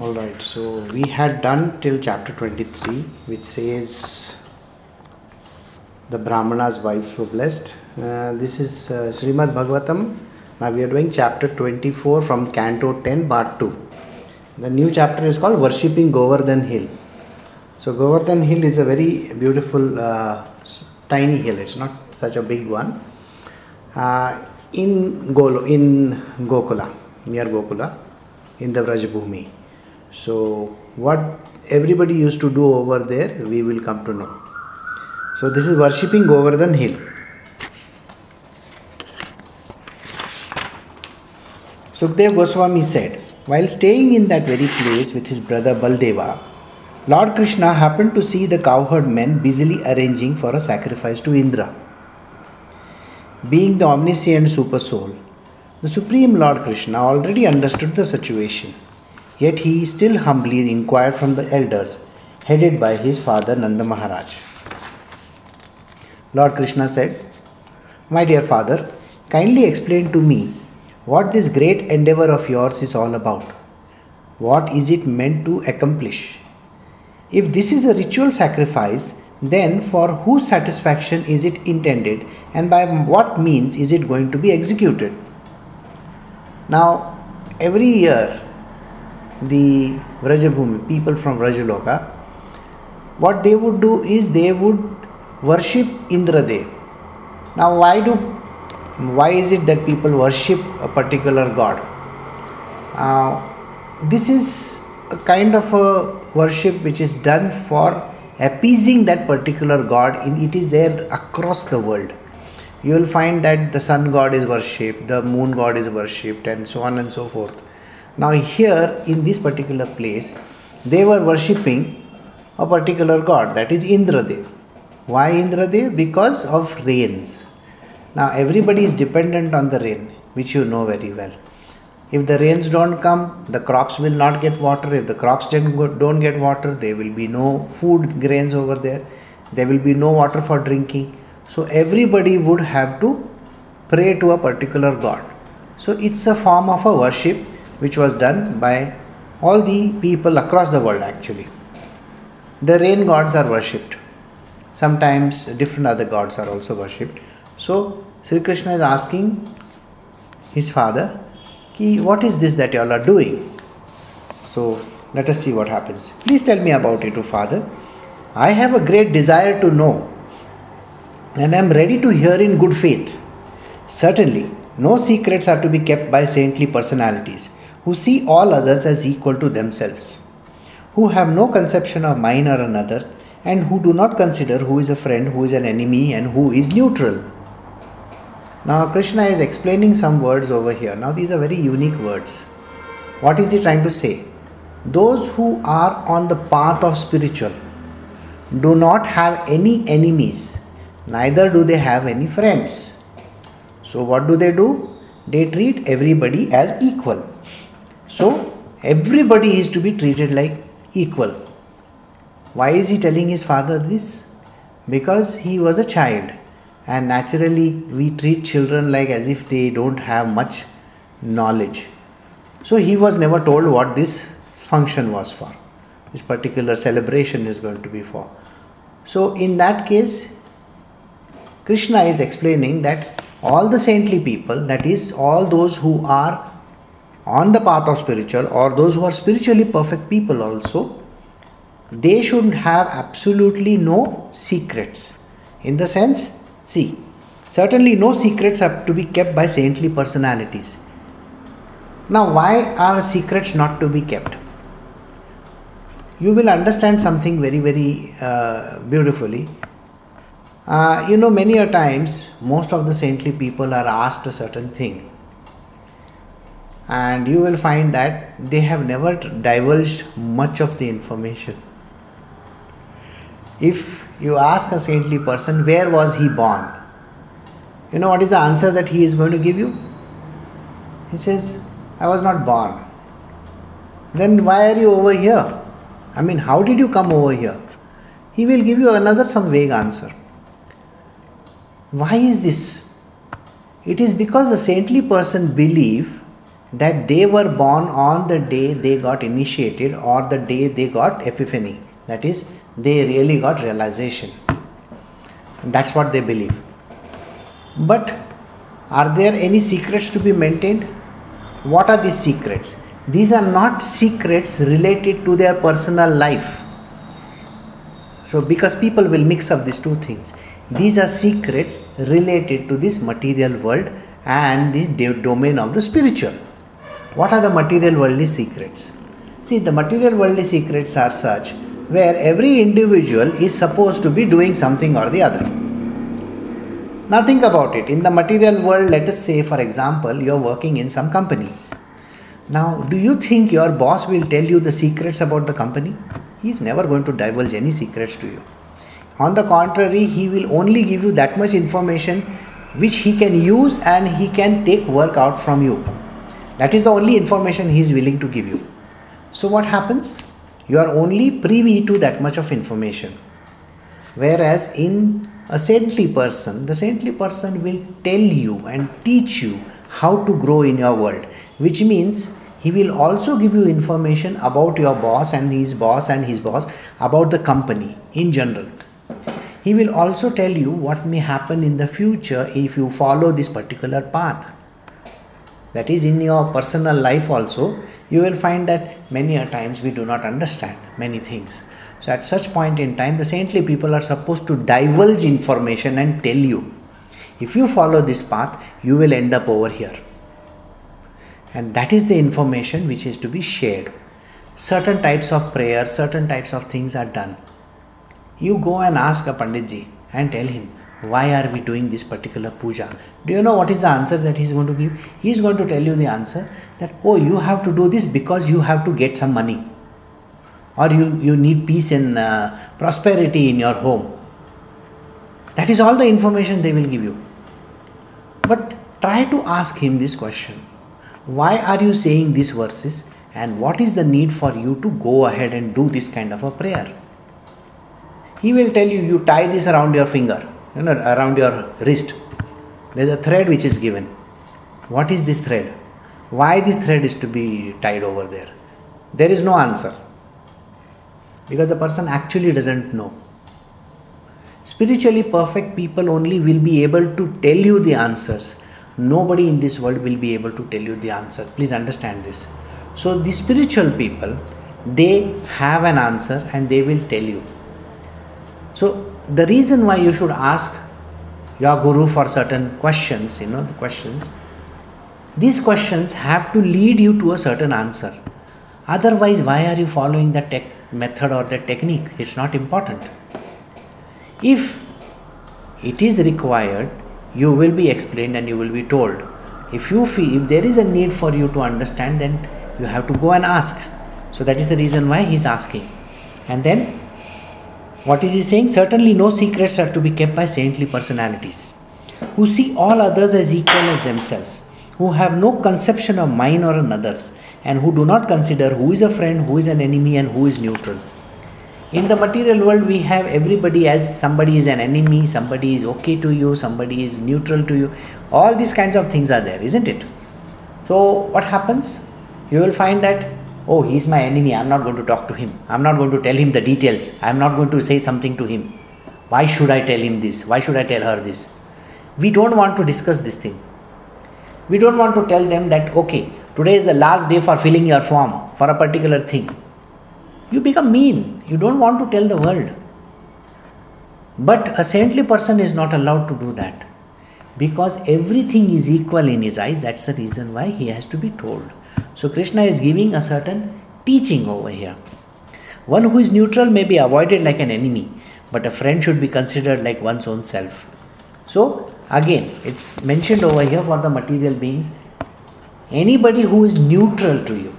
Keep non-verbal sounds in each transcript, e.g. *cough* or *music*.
All right, so we had done till chapter 23, which says the Brahmana's wives were blessed. Uh, this is uh, Srimad Bhagavatam. Now we are doing chapter 24 from Canto 10, part 2. The new chapter is called Worshipping Govardhan Hill. So, Govardhan Hill is a very beautiful, uh, tiny hill, it's not such a big one. Uh, in Golo, in Gokula, near Gokula, in the Vrajabhumi. So, what everybody used to do over there, we will come to know. So, this is worshipping Govardhan Hill. Sukdev Goswami said, while staying in that very place with his brother Baldeva, Lord Krishna happened to see the cowherd men busily arranging for a sacrifice to Indra. Being the omniscient super soul, the Supreme Lord Krishna already understood the situation, yet he still humbly inquired from the elders, headed by his father Nanda Maharaj. Lord Krishna said, My dear father, kindly explain to me what this great endeavor of yours is all about. What is it meant to accomplish? If this is a ritual sacrifice, then for whose satisfaction is it intended and by what means is it going to be executed? Now, every year, the Vrajabhumi, people from Vrajaloka, what they would do is they would worship Indradev. Now, why do why is it that people worship a particular god? Uh, this is a kind of a worship which is done for appeasing that particular god and it is there across the world you will find that the sun god is worshipped the moon god is worshipped and so on and so forth now here in this particular place they were worshipping a particular god that is indradev why indradev because of rains now everybody is dependent on the rain which you know very well if the rains don't come, the crops will not get water. If the crops don't get water, there will be no food grains over there. There will be no water for drinking. So everybody would have to pray to a particular god. So it's a form of a worship which was done by all the people across the world actually. The rain gods are worshipped. Sometimes different other gods are also worshipped. So Sri Krishna is asking his father Ki, what is this that you all are doing? So let us see what happens. Please tell me about it, O Father. I have a great desire to know, and I am ready to hear in good faith. Certainly, no secrets are to be kept by saintly personalities who see all others as equal to themselves, who have no conception of mine or another's, and who do not consider who is a friend, who is an enemy, and who is neutral. Now, Krishna is explaining some words over here. Now, these are very unique words. What is he trying to say? Those who are on the path of spiritual do not have any enemies, neither do they have any friends. So, what do they do? They treat everybody as equal. So, everybody is to be treated like equal. Why is he telling his father this? Because he was a child and naturally we treat children like as if they don't have much knowledge so he was never told what this function was for this particular celebration is going to be for so in that case krishna is explaining that all the saintly people that is all those who are on the path of spiritual or those who are spiritually perfect people also they shouldn't have absolutely no secrets in the sense See, certainly no secrets have to be kept by saintly personalities. Now, why are secrets not to be kept? You will understand something very, very uh, beautifully. Uh, you know, many a times, most of the saintly people are asked a certain thing, and you will find that they have never divulged much of the information. If you ask a saintly person, where was he born? You know what is the answer that he is going to give you? He says, I was not born. Then why are you over here? I mean, how did you come over here? He will give you another some vague answer. Why is this? It is because the saintly person believe that they were born on the day they got initiated or the day they got epiphany. That is, they really got realization. That's what they believe. But are there any secrets to be maintained? What are these secrets? These are not secrets related to their personal life. So, because people will mix up these two things, these are secrets related to this material world and the domain of the spiritual. What are the material worldly secrets? See, the material worldly secrets are such where every individual is supposed to be doing something or the other. Now, think about it. In the material world, let us say, for example, you're working in some company. Now, do you think your boss will tell you the secrets about the company? He is never going to divulge any secrets to you. On the contrary, he will only give you that much information which he can use and he can take work out from you. That is the only information he is willing to give you. So, what happens? You are only privy to that much of information. Whereas in a saintly person, the saintly person will tell you and teach you how to grow in your world, which means he will also give you information about your boss and his boss and his boss, about the company in general. He will also tell you what may happen in the future if you follow this particular path. That is, in your personal life also, you will find that many a times we do not understand many things. So, at such point in time, the saintly people are supposed to divulge information and tell you if you follow this path, you will end up over here. And that is the information which is to be shared. Certain types of prayers, certain types of things are done. You go and ask a Panditji and tell him, why are we doing this particular puja? Do you know what is the answer that he is going to give? He is going to tell you the answer that, oh, you have to do this because you have to get some money. Or you, you need peace and uh, prosperity in your home. That is all the information they will give you. But try to ask him this question Why are you saying these verses? And what is the need for you to go ahead and do this kind of a prayer? He will tell you, you tie this around your finger you know, around your wrist. There's a thread which is given. What is this thread? Why this thread is to be tied over there? There is no answer. Because the person actually doesn't know. Spiritually perfect people only will be able to tell you the answers. Nobody in this world will be able to tell you the answer. Please understand this. So, the spiritual people, they have an answer and they will tell you. So, the reason why you should ask your guru for certain questions, you know, the questions, these questions have to lead you to a certain answer. Otherwise, why are you following the tech method or the technique? It's not important. If it is required, you will be explained and you will be told. If you feel if there is a need for you to understand, then you have to go and ask. So that is the reason why he's asking. And then what is he saying? Certainly, no secrets are to be kept by saintly personalities who see all others as equal as themselves, who have no conception of mine or another's, and who do not consider who is a friend, who is an enemy, and who is neutral. In the material world, we have everybody as somebody is an enemy, somebody is okay to you, somebody is neutral to you. All these kinds of things are there, isn't it? So, what happens? You will find that oh, he's my enemy, I'm not going to talk to him. I'm not going to tell him the details. I'm not going to say something to him. Why should I tell him this? Why should I tell her this? We don't want to discuss this thing. We don't want to tell them that, okay, today is the last day for filling your form for a particular thing. You become mean. You don't want to tell the world. But a saintly person is not allowed to do that because everything is equal in his eyes. That's the reason why he has to be told. So Krishna is giving a certain teaching over here. One who is neutral may be avoided like an enemy, but a friend should be considered like one's own self. So again, it's mentioned over here for the material beings anybody who is neutral to you.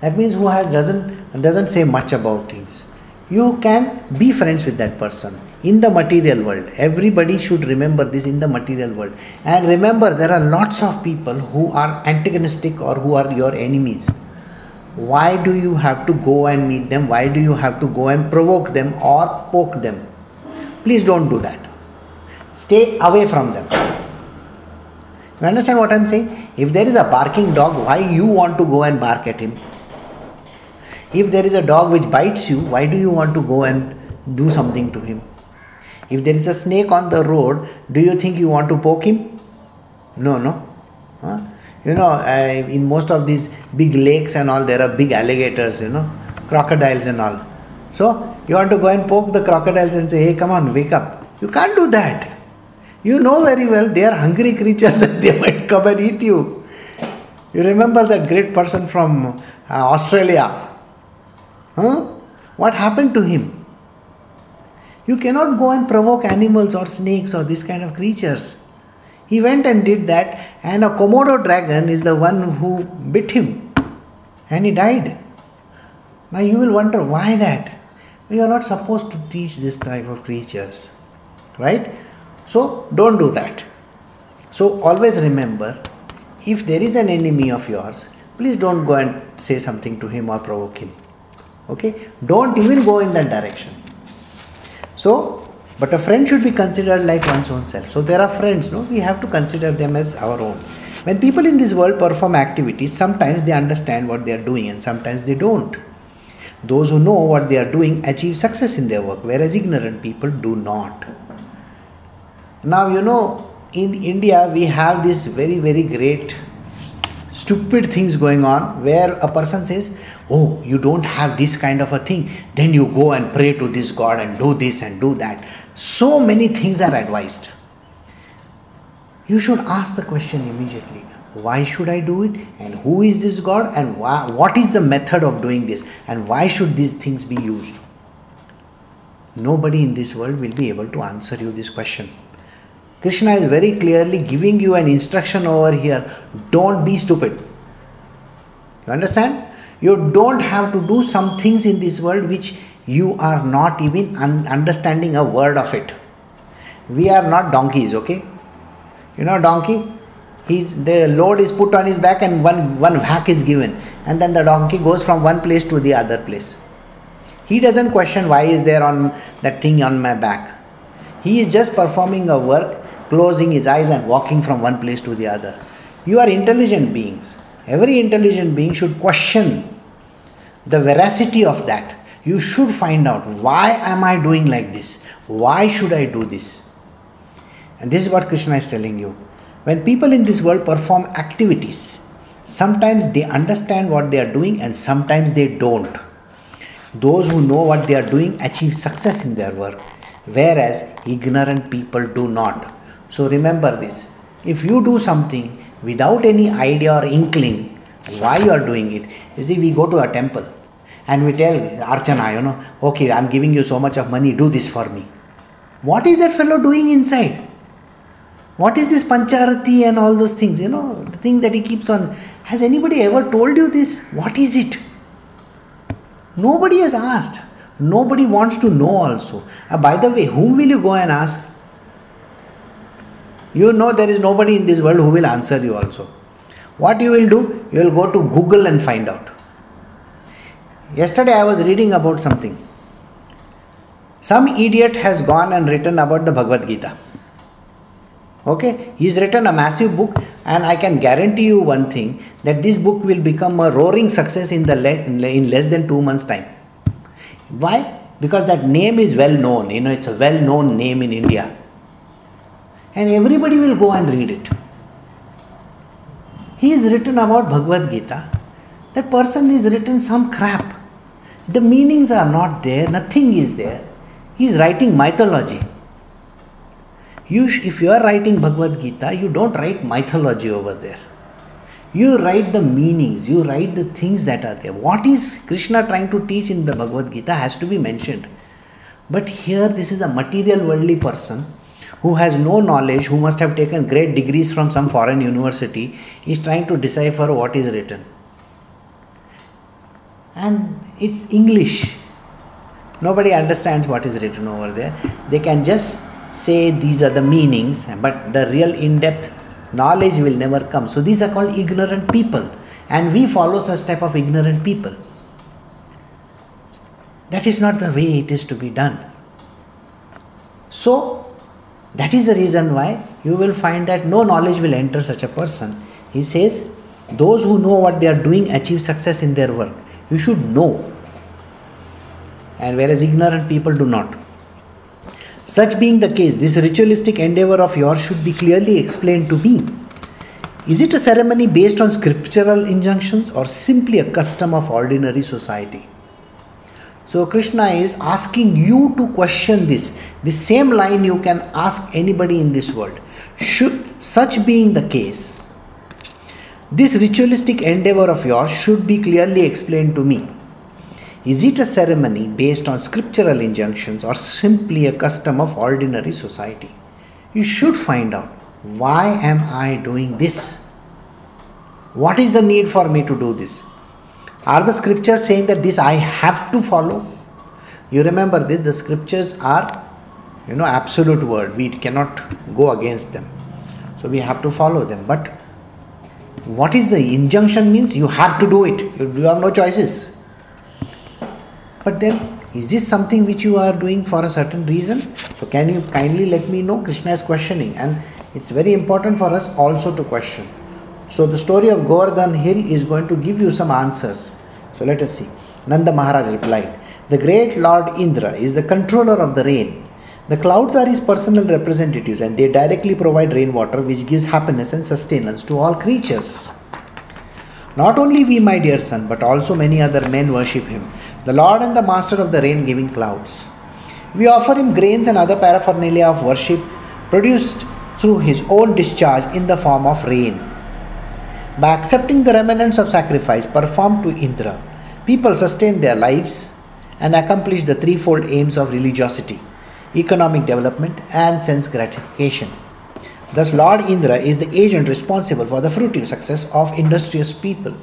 That means who has doesn't doesn't say much about things. You can be friends with that person in the material world. Everybody should remember this in the material world. And remember, there are lots of people who are antagonistic or who are your enemies. Why do you have to go and meet them? Why do you have to go and provoke them or poke them? Please don't do that. Stay away from them. You understand what I'm saying? If there is a barking dog, why you want to go and bark at him? If there is a dog which bites you, why do you want to go and do something to him? If there is a snake on the road, do you think you want to poke him? No, no. Huh? You know, uh, in most of these big lakes and all, there are big alligators, you know, crocodiles and all. So, you want to go and poke the crocodiles and say, hey, come on, wake up. You can't do that. You know very well they are hungry creatures *laughs* and they might come and eat you. You remember that great person from uh, Australia? Huh? What happened to him? You cannot go and provoke animals or snakes or this kind of creatures. He went and did that, and a Komodo dragon is the one who bit him, and he died. Now you will wonder why that? We are not supposed to teach this type of creatures, right? So don't do that. So always remember if there is an enemy of yours, please don't go and say something to him or provoke him. Okay? Don't even go in that direction. So, but a friend should be considered like one's own self. So there are friends, no? We have to consider them as our own. When people in this world perform activities, sometimes they understand what they are doing and sometimes they don't. Those who know what they are doing achieve success in their work, whereas ignorant people do not. Now, you know, in India, we have this very, very great stupid things going on where a person says, Oh, you don't have this kind of a thing, then you go and pray to this God and do this and do that. So many things are advised. You should ask the question immediately why should I do it? And who is this God? And why, what is the method of doing this? And why should these things be used? Nobody in this world will be able to answer you this question. Krishna is very clearly giving you an instruction over here don't be stupid. You understand? You don't have to do some things in this world which you are not even un- understanding a word of it. We are not donkeys, okay? You know, donkey? He's, the load is put on his back and one, one whack is given, and then the donkey goes from one place to the other place. He doesn't question why is there on that thing on my back. He is just performing a work closing his eyes and walking from one place to the other. You are intelligent beings. Every intelligent being should question the veracity of that. You should find out why am I doing like this? Why should I do this? And this is what Krishna is telling you. When people in this world perform activities, sometimes they understand what they are doing and sometimes they don't. Those who know what they are doing achieve success in their work, whereas ignorant people do not. So remember this if you do something without any idea or inkling why you are doing it, you see, we go to a temple and we tell Archana, you know, okay, I'm giving you so much of money, do this for me. What is that fellow doing inside? What is this Pancharati and all those things? You know, the thing that he keeps on. Has anybody ever told you this? What is it? Nobody has asked. Nobody wants to know also. Uh, by the way, whom will you go and ask? You know there is nobody in this world who will answer you also. What you will do? You will go to Google and find out. Yesterday I was reading about something. Some idiot has gone and written about the Bhagavad Gita. Okay, he's written a massive book, and I can guarantee you one thing that this book will become a roaring success in the le- in less than two months' time. Why? Because that name is well known. You know, it's a well known name in India and everybody will go and read it. He is written about Bhagavad Gita. That person is written some crap. The meanings are not there, nothing is there. He is writing mythology. You, if you are writing Bhagavad Gita, you don't write mythology over there. You write the meanings, you write the things that are there. What is Krishna trying to teach in the Bhagavad Gita has to be mentioned. But here, this is a material worldly person who has no knowledge, who must have taken great degrees from some foreign university, is trying to decipher what is written. And it's English. Nobody understands what is written over there. They can just say these are the meanings, but the real in depth knowledge will never come. So these are called ignorant people, and we follow such type of ignorant people. That is not the way it is to be done. So that is the reason why you will find that no knowledge will enter such a person. He says, Those who know what they are doing achieve success in their work. You should know. And whereas ignorant people do not. Such being the case, this ritualistic endeavor of yours should be clearly explained to me. Is it a ceremony based on scriptural injunctions or simply a custom of ordinary society? So Krishna is asking you to question this. The same line you can ask anybody in this world. Should such being the case, this ritualistic endeavor of yours should be clearly explained to me. Is it a ceremony based on scriptural injunctions or simply a custom of ordinary society? You should find out why am I doing this? What is the need for me to do this? Are the scriptures saying that this I have to follow? You remember this, the scriptures are, you know, absolute word. We cannot go against them. So we have to follow them. But what is the injunction means? You have to do it. You have no choices. But then, is this something which you are doing for a certain reason? So can you kindly let me know? Krishna is questioning, and it's very important for us also to question. So the story of Govardhan Hill is going to give you some answers. So let us see. Nanda Maharaj replied, The great Lord Indra is the controller of the rain. The clouds are his personal representatives and they directly provide rainwater which gives happiness and sustenance to all creatures. Not only we, my dear son, but also many other men worship him, the Lord and the Master of the rain giving clouds. We offer him grains and other paraphernalia of worship produced through his own discharge in the form of rain. By accepting the remnants of sacrifice performed to Indra, people sustain their lives and accomplish the threefold aims of religiosity, economic development, and sense gratification. Thus, Lord Indra is the agent responsible for the fruitive success of industrious people.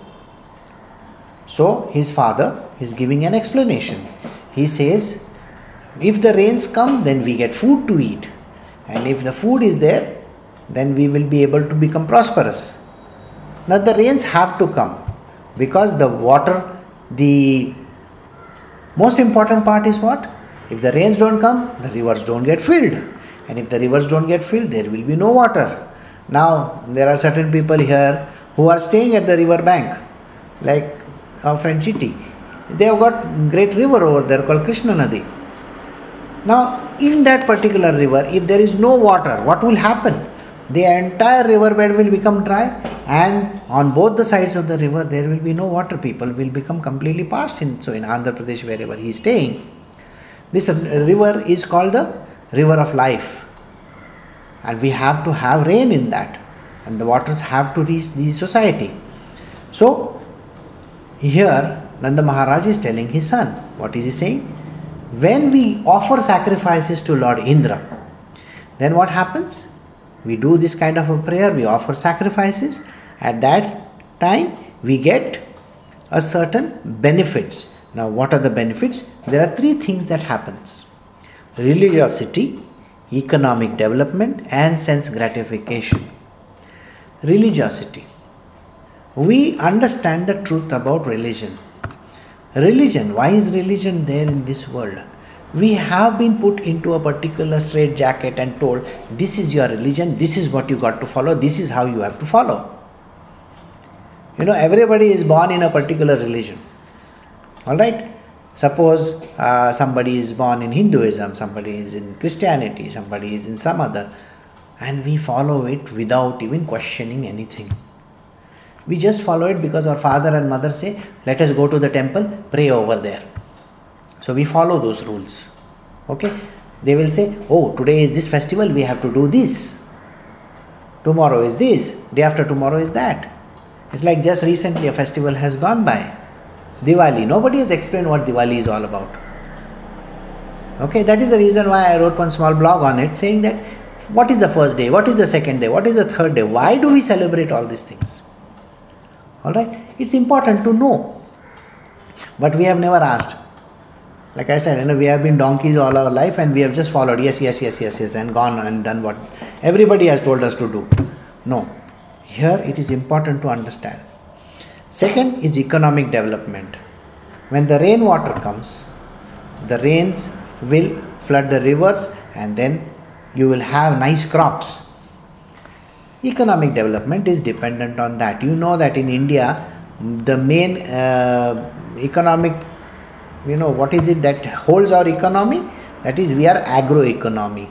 So, his father is giving an explanation. He says, if the rains come, then we get food to eat. And if the food is there, then we will be able to become prosperous. Now the rains have to come because the water, the most important part is what? If the rains don't come, the rivers don't get filled. And if the rivers don't get filled, there will be no water. Now, there are certain people here who are staying at the river bank, like our friend Chiti. They have got great river over there called Krishna Nadi. Now, in that particular river, if there is no water, what will happen? The entire riverbed will become dry and on both the sides of the river there will be no water. People will become completely parched in so in andhra pradesh wherever he is staying. This river is called the river of life. And we have to have rain in that. And the waters have to reach the society. So here nanda maharaj is telling his son. What is he saying? When we offer sacrifices to lord indra then what happens we do this kind of a prayer we offer sacrifices. At that time we get a certain benefits. Now what are the benefits? There are three things that happens. Religiosity economic development and sense gratification. Religiosity. We understand the truth about religion. Religion why is religion there in this world we have been put into a particular straitjacket and told this is your religion this is what you got to follow this is how you have to follow. You know everybody is born in a particular religion. All right? Suppose uh, somebody is born in hinduism somebody is in christianity somebody is in some other and we follow it without even questioning anything. We just follow it because our father and mother say let us go to the temple pray over there so we follow those rules. Okay? They will say, oh, today is this festival, we have to do this. Tomorrow is this, day after tomorrow is that. It's like just recently a festival has gone by. Diwali. Nobody has explained what Diwali is all about. Okay, that is the reason why I wrote one small blog on it saying that what is the first day, what is the second day, what is the third day, why do we celebrate all these things? Alright, it's important to know. But we have never asked like I said, you know, we have been donkeys all our life and we have just followed yes, yes, yes, yes, yes, and gone and done what everybody has told us to do. No. Here it is important to understand. Second is economic development. When the rainwater comes, the rains will flood the rivers and then you will have nice crops. Economic development is dependent on that. You know that in India, the main uh, economic, you know, what is it that holds our economy? That is, we are agro economy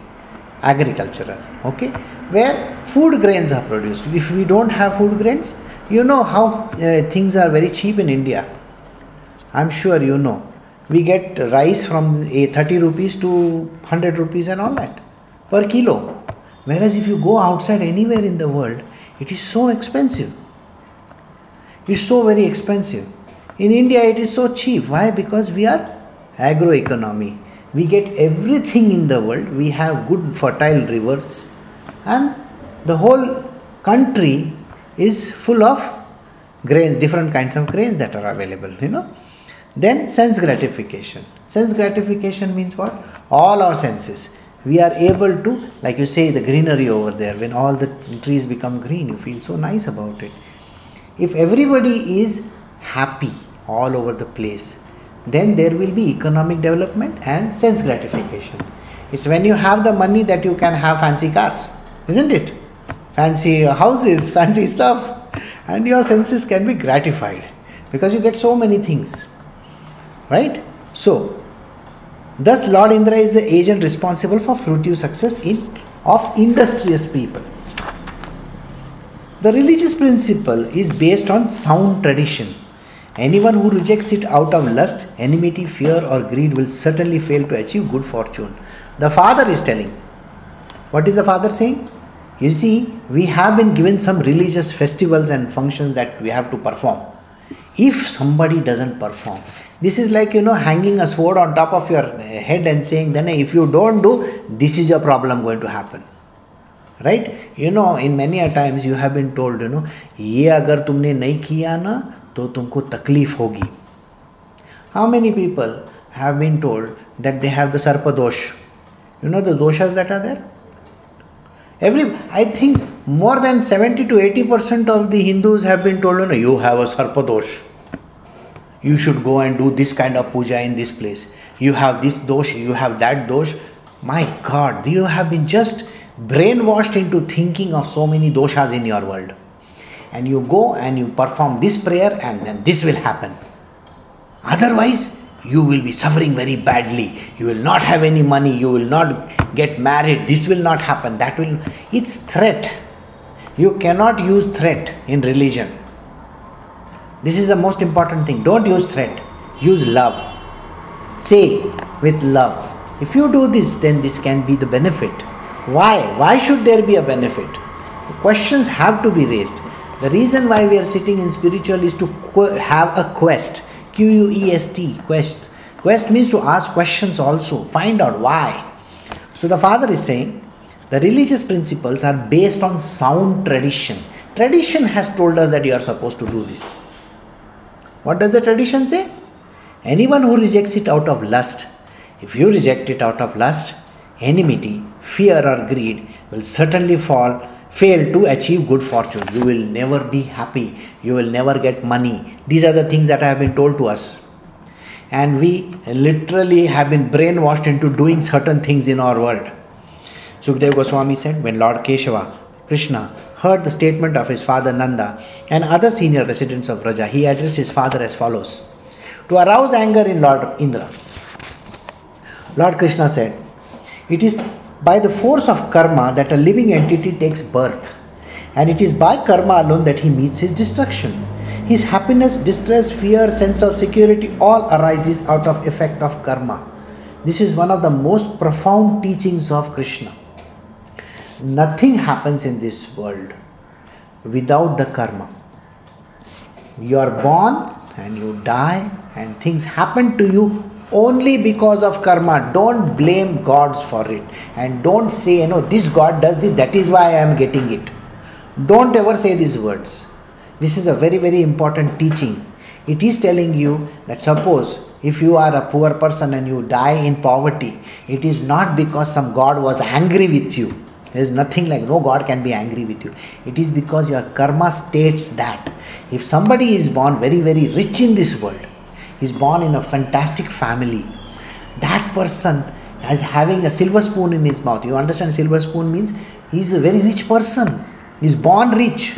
agricultural, okay, where food grains are produced. If we don't have food grains, you know how uh, things are very cheap in India. I'm sure you know. We get rice from a 30 rupees to 100 rupees and all that per kilo. Whereas if you go outside anywhere in the world, it is so expensive. It's so very expensive. In India, it is so cheap. Why? Because we are agro economy. We get everything in the world. We have good fertile rivers, and the whole country is full of grains, different kinds of grains that are available. You know. Then sense gratification. Sense gratification means what? All our senses. We are able to, like you say, the greenery over there. When all the trees become green, you feel so nice about it. If everybody is happy all over the place, then there will be economic development and sense gratification. It's when you have the money that you can have fancy cars, isn't it? Fancy houses, *laughs* fancy stuff, and your senses can be gratified because you get so many things, right? So, thus Lord Indra is the agent responsible for fruitive success in of industrious people. The religious principle is based on sound tradition. Anyone who rejects it out of lust, enmity, fear, or greed will certainly fail to achieve good fortune. The Father is telling. What is the Father saying? You see, we have been given some religious festivals and functions that we have to perform. If somebody doesn't perform, this is like you know hanging a sword on top of your head and saying, then if you don't do, this is a problem going to happen. Right you know in many a times you have been told you know ये अगर तुमने नहीं किया ना तो तुमको तकलीफ होगी how many people have been told that they have the सर्पदोष you know the दोषास that are there every i think more than 70 to 80 percent of the hindus have been told no you have a sarpadosh you should go and do this kind of puja in this place you have this dosh you have that dosh my god you have been just brainwashed into thinking of so many doshas in your world. And you go and you perform this prayer, and then this will happen. Otherwise, you will be suffering very badly. You will not have any money. You will not get married. This will not happen. That will. It's threat. You cannot use threat in religion. This is the most important thing. Don't use threat. Use love. Say with love. If you do this, then this can be the benefit why? Why should there be a benefit? Questions have to be raised. The reason why we are sitting in spiritual is to have a quest. Q U E S T, quest. Quest means to ask questions also, find out why. So the father is saying the religious principles are based on sound tradition. Tradition has told us that you are supposed to do this. What does the tradition say? Anyone who rejects it out of lust, if you reject it out of lust, enmity, fear, or greed will certainly fall, fail to achieve good fortune. You will never be happy. You will never get money. These are the things that have been told to us. And we literally have been brainwashed into doing certain things in our world. Sukdev Goswami said, when Lord Keshava, Krishna, heard the statement of his father Nanda and other senior residents of Vraja, he addressed his father as follows To arouse anger in Lord Indra, Lord Krishna said, it is by the force of karma that a living entity takes birth, and it is by karma alone that he meets his destruction. His happiness, distress, fear, sense of security all arises out of effect of karma. This is one of the most profound teachings of Krishna. Nothing happens in this world without the karma. You are born and you die, and things happen to you only because of karma. Don't blame gods for it. And don't say, you know, this God does this, that is why I am getting it. Don't ever say these words. This is a very, very important teaching. It is telling you that suppose if you are a poor person and you die in poverty, it is not because some God was angry with you. There is nothing like no God can be angry with you. It is because your karma states that. If somebody is born very, very rich in this world, is born in a fantastic family. That person is having a silver spoon in his mouth. You understand silver spoon means he is a very rich person. He's born rich.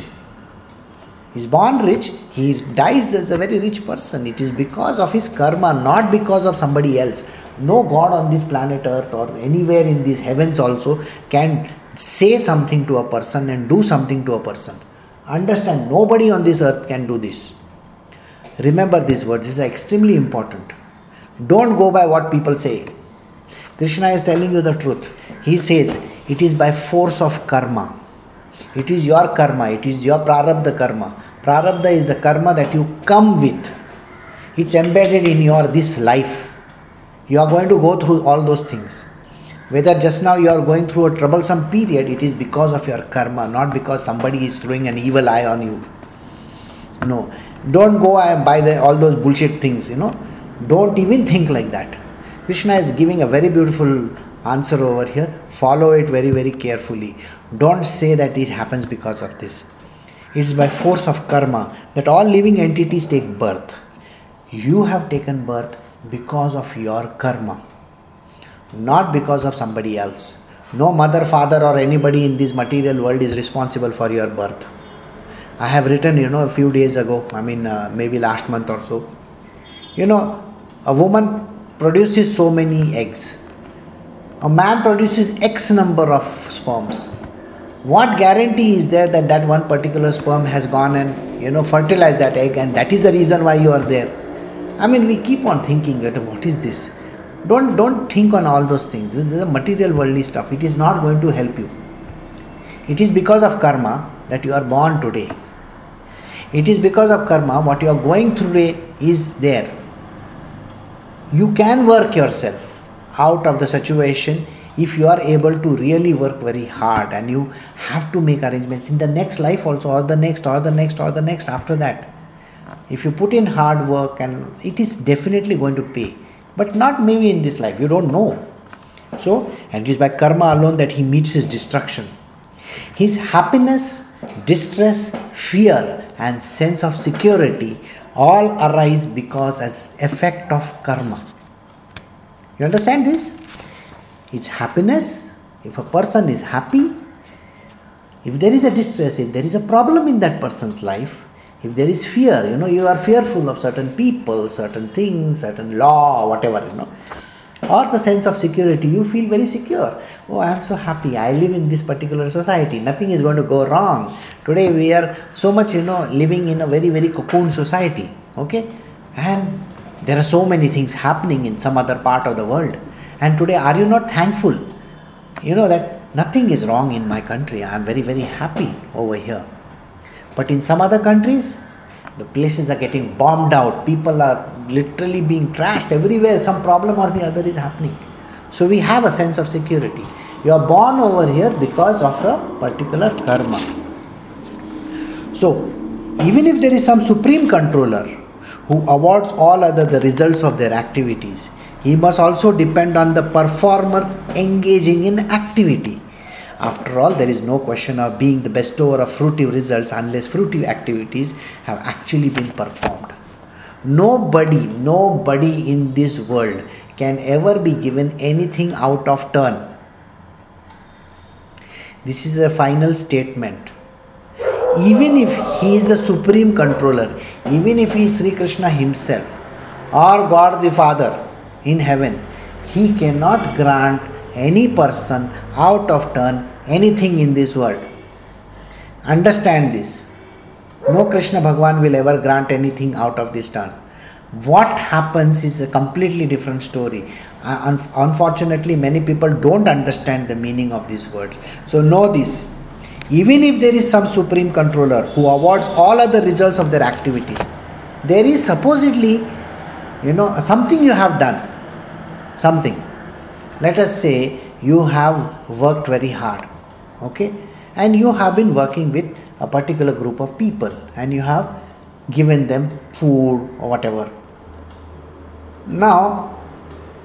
He's born rich, he dies as a very rich person. It is because of his karma, not because of somebody else. No God on this planet Earth or anywhere in these heavens also can say something to a person and do something to a person. Understand, nobody on this earth can do this. Remember these words, these are extremely important. Don't go by what people say. Krishna is telling you the truth. He says, It is by force of karma. It is your karma, it is your prarabdha karma. Prarabdha is the karma that you come with. It's embedded in your this life. You are going to go through all those things. Whether just now you are going through a troublesome period, it is because of your karma, not because somebody is throwing an evil eye on you. No, don't go and buy the, all those bullshit things, you know. Don't even think like that. Krishna is giving a very beautiful answer over here. Follow it very, very carefully. Don't say that it happens because of this. It's by force of karma that all living entities take birth. You have taken birth because of your karma not because of somebody else. No mother, father, or anybody in this material world is responsible for your birth. I have written, you know, a few days ago, I mean, uh, maybe last month or so. You know, a woman produces so many eggs, a man produces X number of sperms. What guarantee is there that that one particular sperm has gone and, you know, fertilized that egg and that is the reason why you are there? I mean, we keep on thinking, what is this? don't don't think on all those things this is a material worldly stuff it is not going to help you it is because of karma that you are born today it is because of karma what you are going through is there you can work yourself out of the situation if you are able to really work very hard and you have to make arrangements in the next life also or the next or the next or the next after that if you put in hard work and it is definitely going to pay but not maybe in this life. You don't know. So, and it is by karma alone that he meets his destruction. His happiness, distress, fear, and sense of security all arise because as effect of karma. You understand this? It's happiness. If a person is happy, if there is a distress, if there is a problem in that person's life, if there is fear you know you are fearful of certain people certain things certain law whatever you know or the sense of security you feel very secure. Oh i am so happy. I live in this particular society. Nothing is going to go wrong. Today we are so much you know living in a very very cocoon society. Okay? And there are so many things happening in some other part of the world. And today are you not thankful? You know that nothing is wrong in my country. I am very very happy over here. But in some other countries, the places are getting bombed out. People are literally being trashed everywhere. Some problem or the other is happening. So we have a sense of security. You are born over here because of a particular karma. So, even if there is some supreme controller who awards all other the results of their activities, he must also depend on the performers engaging in activity. After all, there is no question of being the bestower of fruitive results unless fruitive activities have actually been performed. Nobody, nobody in this world can ever be given anything out of turn. This is a final statement. Even if he is the supreme controller, even if he is Sri Krishna himself or God the Father in heaven, he cannot grant any person out of turn anything in this world. Understand this. No Krishna Bhagwan will ever grant anything out of this turn. What happens is a completely different story. Uh, un- unfortunately, many people don't understand the meaning of these words. So, know this. Even if there is some supreme controller who awards all other results of their activities, there is supposedly, you know, something you have done. Something let us say you have worked very hard okay and you have been working with a particular group of people and you have given them food or whatever. Now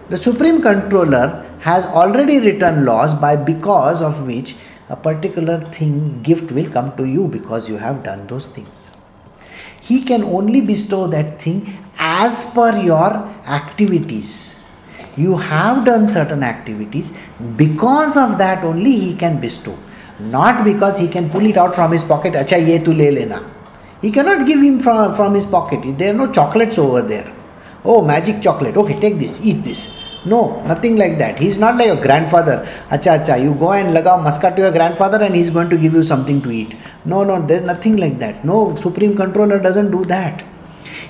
the supreme controller has already written laws by because of which a particular thing gift will come to you because you have done those things. He can only bestow that thing as per your activities. You have done certain activities. Because of that only he can bestow not because he can pull it out from his pocket, acha ye tu le lena. He cannot give him from, from his pocket. There are no chocolates over there. Oh, magic chocolate. Okay, take this, eat this. No, nothing like that. He's not like a grandfather. Acha, acha, you go and lagao muska to your grandfather and he's going to give you something to eat. No, no, there's nothing like that. No, Supreme Controller doesn't do that.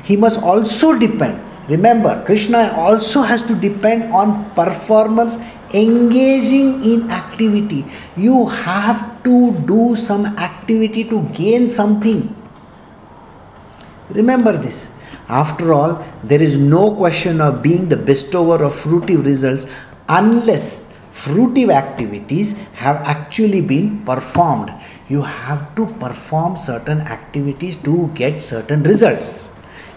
He must also depend. Remember, Krishna also has to depend on performance engaging in activity. You have to do some activity to gain something. Remember this. After all, there is no question of being the bestower of fruitive results unless fruitive activities have actually been performed. You have to perform certain activities to get certain results.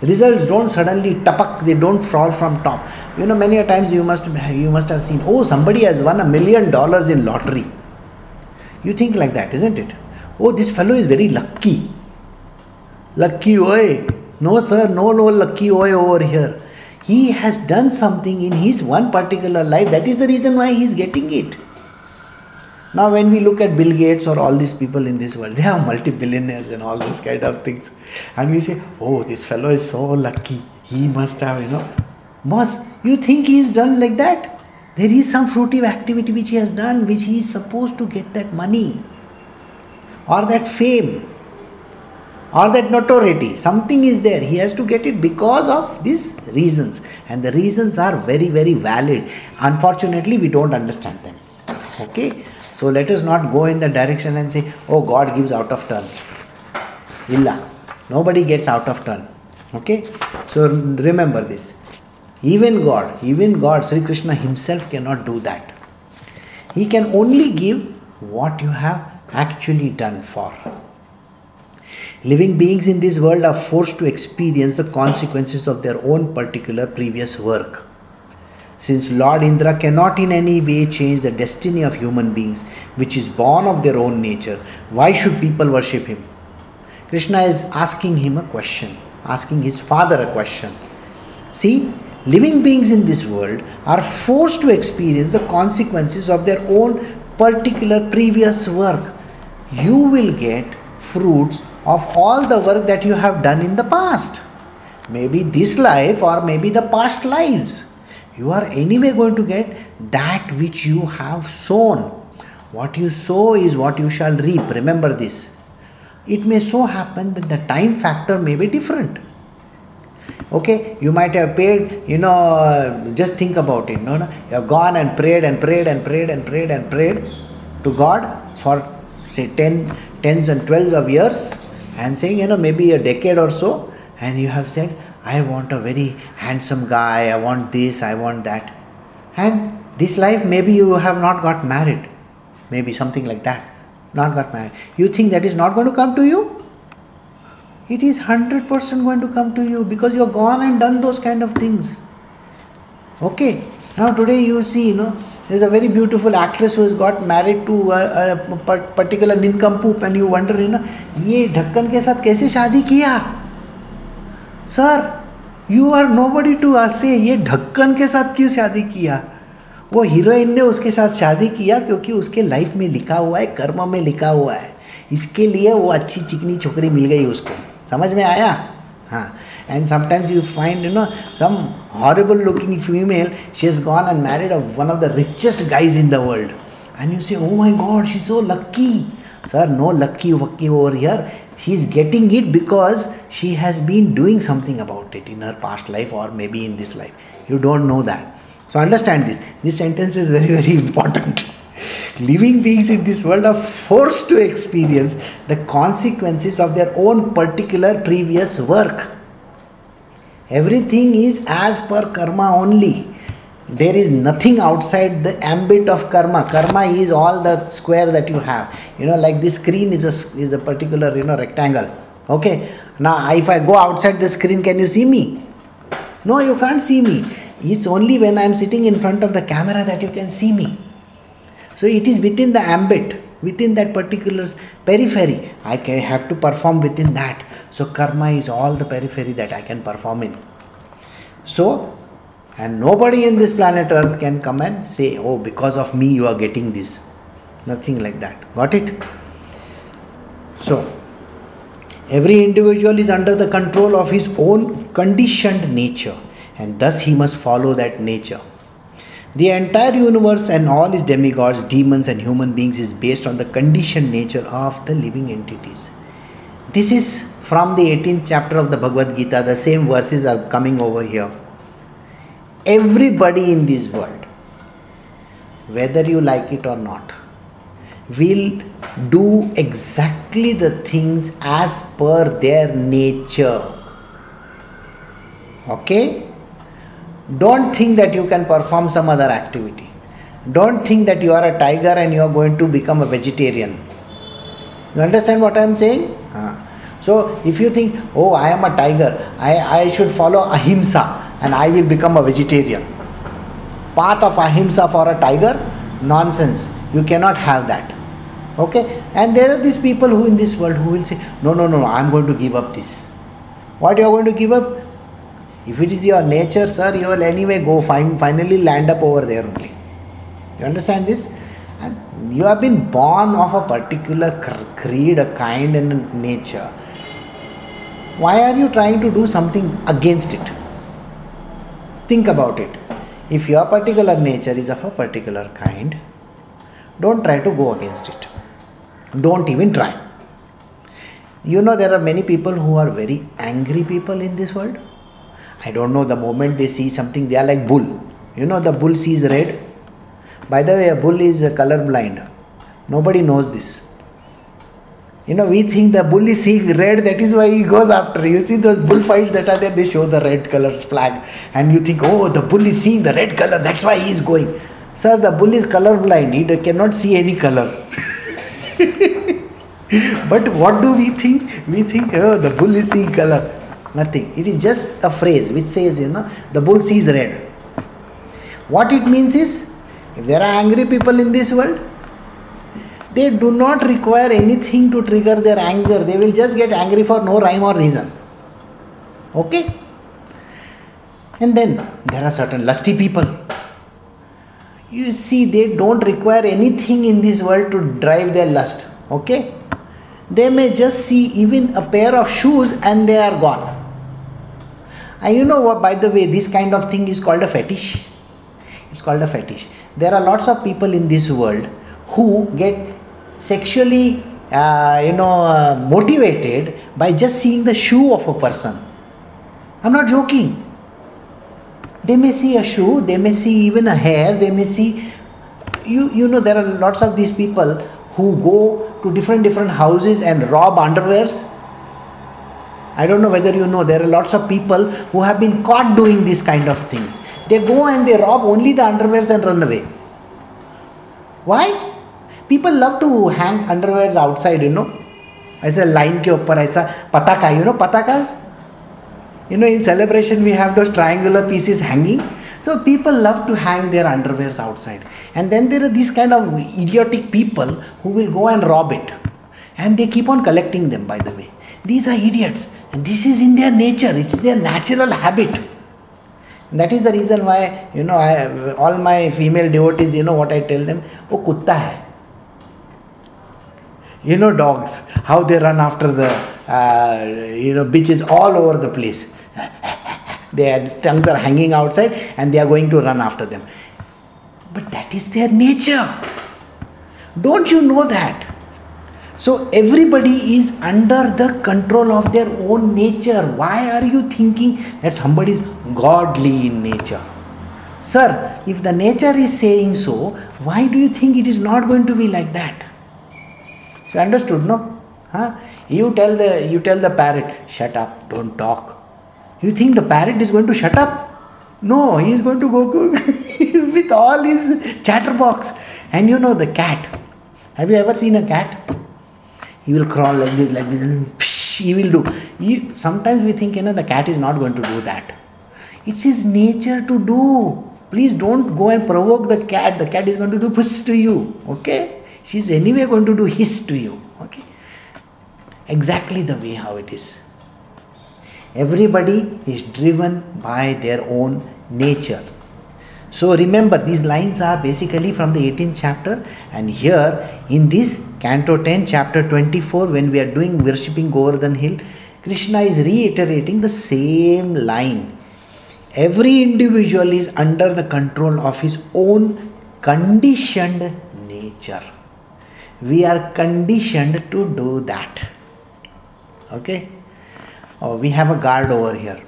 Results don't suddenly tapak, they don't fall from top. You know, many a times you must you must have seen, oh, somebody has won a million dollars in lottery. You think like that, isn't it? Oh, this fellow is very lucky. Lucky, oi, no, sir, no, no lucky oi over here. He has done something in his one particular life. That is the reason why he is getting it. Now, when we look at Bill Gates or all these people in this world, they are multi billionaires and all those kind of things. And we say, oh, this fellow is so lucky. He must have, you know. Boss, you think he is done like that? There is some fruitive activity which he has done, which he is supposed to get that money or that fame or that notoriety. Something is there. He has to get it because of these reasons. And the reasons are very, very valid. Unfortunately, we don't understand them. Okay? So let us not go in the direction and say, oh, God gives out of turn. Illa. Nobody gets out of turn. Okay? So remember this. Even God, even God, Sri Krishna himself cannot do that. He can only give what you have actually done for. Living beings in this world are forced to experience the consequences of their own particular previous work. Since Lord Indra cannot in any way change the destiny of human beings, which is born of their own nature, why should people worship him? Krishna is asking him a question, asking his father a question. See, living beings in this world are forced to experience the consequences of their own particular previous work. You will get fruits of all the work that you have done in the past. Maybe this life or maybe the past lives. You are anyway going to get that which you have sown. What you sow is what you shall reap. Remember this. It may so happen that the time factor may be different. Okay, you might have paid, you know, uh, just think about it. No, no, you have gone and prayed and prayed and prayed and prayed and prayed to God for say 10, tens and twelves of years and saying, you know, maybe a decade or so, and you have said, I want a very handsome guy, I want this, I want that. And this life, maybe you have not got married, maybe something like that, not got married. You think that is not going to come to you? It is 100% going to come to you because you have gone and done those kind of things. Okay, now today you see, you know, there's a very beautiful actress who has got married to a, a particular nincompoop and you wonder, you know, ये ढक्कन के साथ कैसे शादी किया Sir you are nobody to us say ये ढक्कन के साथ क्यों शादी किया? वो हीरोइन ने उसके साथ शादी किया क्योंकि उसके लाइफ में लिखा हुआ है, कर्म में लिखा हुआ है। इसके लिए वो अच्छी चिकनी छोकरी मिल गई उसको। समझ में आया? हाँ। And sometimes you find you know some horrible looking female she is gone and married of one of the richest guys in the world and you say oh my God she so lucky sir no lucky wucky over here she is getting it because she has been doing something about it in her past life or maybe in this life you don't know that so understand this this sentence is very very important *laughs* living beings in this world are forced to experience the consequences of their own particular previous work Everything is as per karma only. There is nothing outside the ambit of karma. Karma is all the square that you have. You know, like this screen is a, is a particular, you know, rectangle. Okay. Now, if I go outside the screen, can you see me? No, you can't see me. It's only when I am sitting in front of the camera that you can see me. So it is within the ambit, within that particular periphery. I have to perform within that. So, karma is all the periphery that I can perform in. So, and nobody in this planet Earth can come and say, Oh, because of me you are getting this. Nothing like that. Got it? So, every individual is under the control of his own conditioned nature, and thus he must follow that nature. The entire universe and all its demigods, demons, and human beings is based on the conditioned nature of the living entities. This is from the 18th chapter of the Bhagavad Gita, the same verses are coming over here. Everybody in this world, whether you like it or not, will do exactly the things as per their nature. Okay? Don't think that you can perform some other activity. Don't think that you are a tiger and you are going to become a vegetarian. You understand what I am saying? Ah. So, if you think, oh, I am a tiger, I, I should follow ahimsa and I will become a vegetarian. Path of ahimsa for a tiger? Nonsense. You cannot have that. Okay? And there are these people who in this world who will say, no, no, no, I am going to give up this. What you are going to give up? If it is your nature, sir, you will anyway go find finally land up over there only. You understand this? And you have been born of a particular creed, a kind, and nature. Why are you trying to do something against it? Think about it. If your particular nature is of a particular kind, don't try to go against it. Don't even try. You know, there are many people who are very angry people in this world I don't know, the moment they see something, they are like bull. You know, the bull sees red. By the way, a bull is color blind. Nobody knows this. You know, we think the bull is seeing red, that is why he goes after. You see those bullfights that are there, they show the red color's flag, and you think, oh, the bull is seeing the red color, that's why he is going. Sir, the bull is color blind, he cannot see any color. *laughs* but what do we think? We think, oh, the bull is seeing color. Nothing. It is just a phrase which says, you know, the bull sees red. What it means is, if there are angry people in this world, they do not require anything to trigger their anger. They will just get angry for no rhyme or reason. Okay? And then there are certain lusty people. You see, they don't require anything in this world to drive their lust. Okay? They may just see even a pair of shoes and they are gone. And you know what, by the way, this kind of thing is called a fetish. It's called a fetish. There are lots of people in this world who get sexually, uh, you know, uh, motivated by just seeing the shoe of a person. I'm not joking they may see a shoe they may see even a hair they may see you you know there are lots of these people who go to different different houses and rob underwears I don't know whether you know, there are lots of people who have been caught doing these kind of things. They go and they rob only the underwears and run away. Why? People love to hang underwears outside, you know. As a line ke upar, aisa pataka, you know, patakas you know in celebration we have those triangular pieces hanging so people love to hang their underwears outside and then there are these kind of idiotic people who will go and rob it and they keep on collecting them by the way these are idiots and this is in their nature, it's their natural habit. And that is the reason why, you know, I, all my female devotees, you know what I tell them? Oh, kutta hai. You know, dogs, how they run after the, uh, you know, bitches all over the place. *laughs* their tongues are hanging outside and they are going to run after them. But that is their nature. Don't you know that? So everybody is under the control of their own nature. Why are you thinking that somebody is godly in nature? Sir, if the nature is saying so, why do you think it is not going to be like that? You understood, no? Huh? You tell the you tell the parrot, shut up, don't talk. You think the parrot is going to shut up? No, he is going to go, *laughs* with all his chatterbox. And you know the cat. Have you ever seen a cat? he will crawl like this, like this, he will do. He, sometimes we think, you know, the cat is not going to do that. It's his nature to do. Please don't go and provoke the cat. The cat is going to do push to you. Okay? She's anyway going to do hiss to you. Okay? Exactly the way how it is. Everybody is driven by their own nature. So remember, these lines are basically from the 18th chapter, and here in this Canto 10, chapter 24, when we are doing worshipping Govardhan Hill, Krishna is reiterating the same line. Every individual is under the control of his own conditioned nature. We are conditioned to do that. Okay? Oh, we have a guard over here.